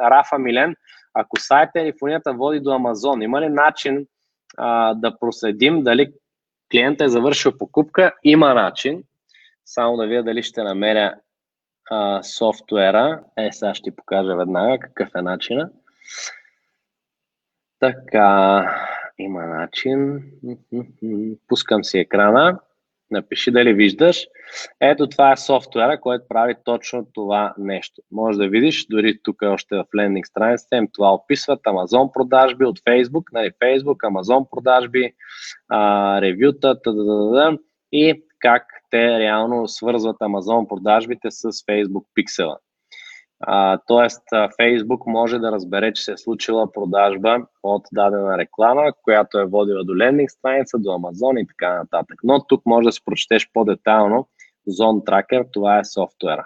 Рафа Милен, ако сайт телефонията води до Амазон, има ли начин а, да проследим дали клиента е завършил покупка? Има начин. Само да видя дали ще намеря а, софтуера. Е, сега ще ти покажа веднага какъв е начина. Така, има начин. Пускам си екрана. Напиши дали виждаш. Ето това е софтуера, който прави точно това нещо. Може да видиш, дори тук още в лендинг страницата това описват. Amazon продажби от Facebook, нали, Facebook, Amazon продажби, а, ревюта, и как те реално свързват Amazon продажбите с Facebook пиксела. Тоест, Facebook може да разбере, че се е случила продажба от дадена реклама, която е водила до лендинг страница, до Amazon и така нататък. Но тук може да си прочетеш по-детайлно Zone Tracker, това е софтуера.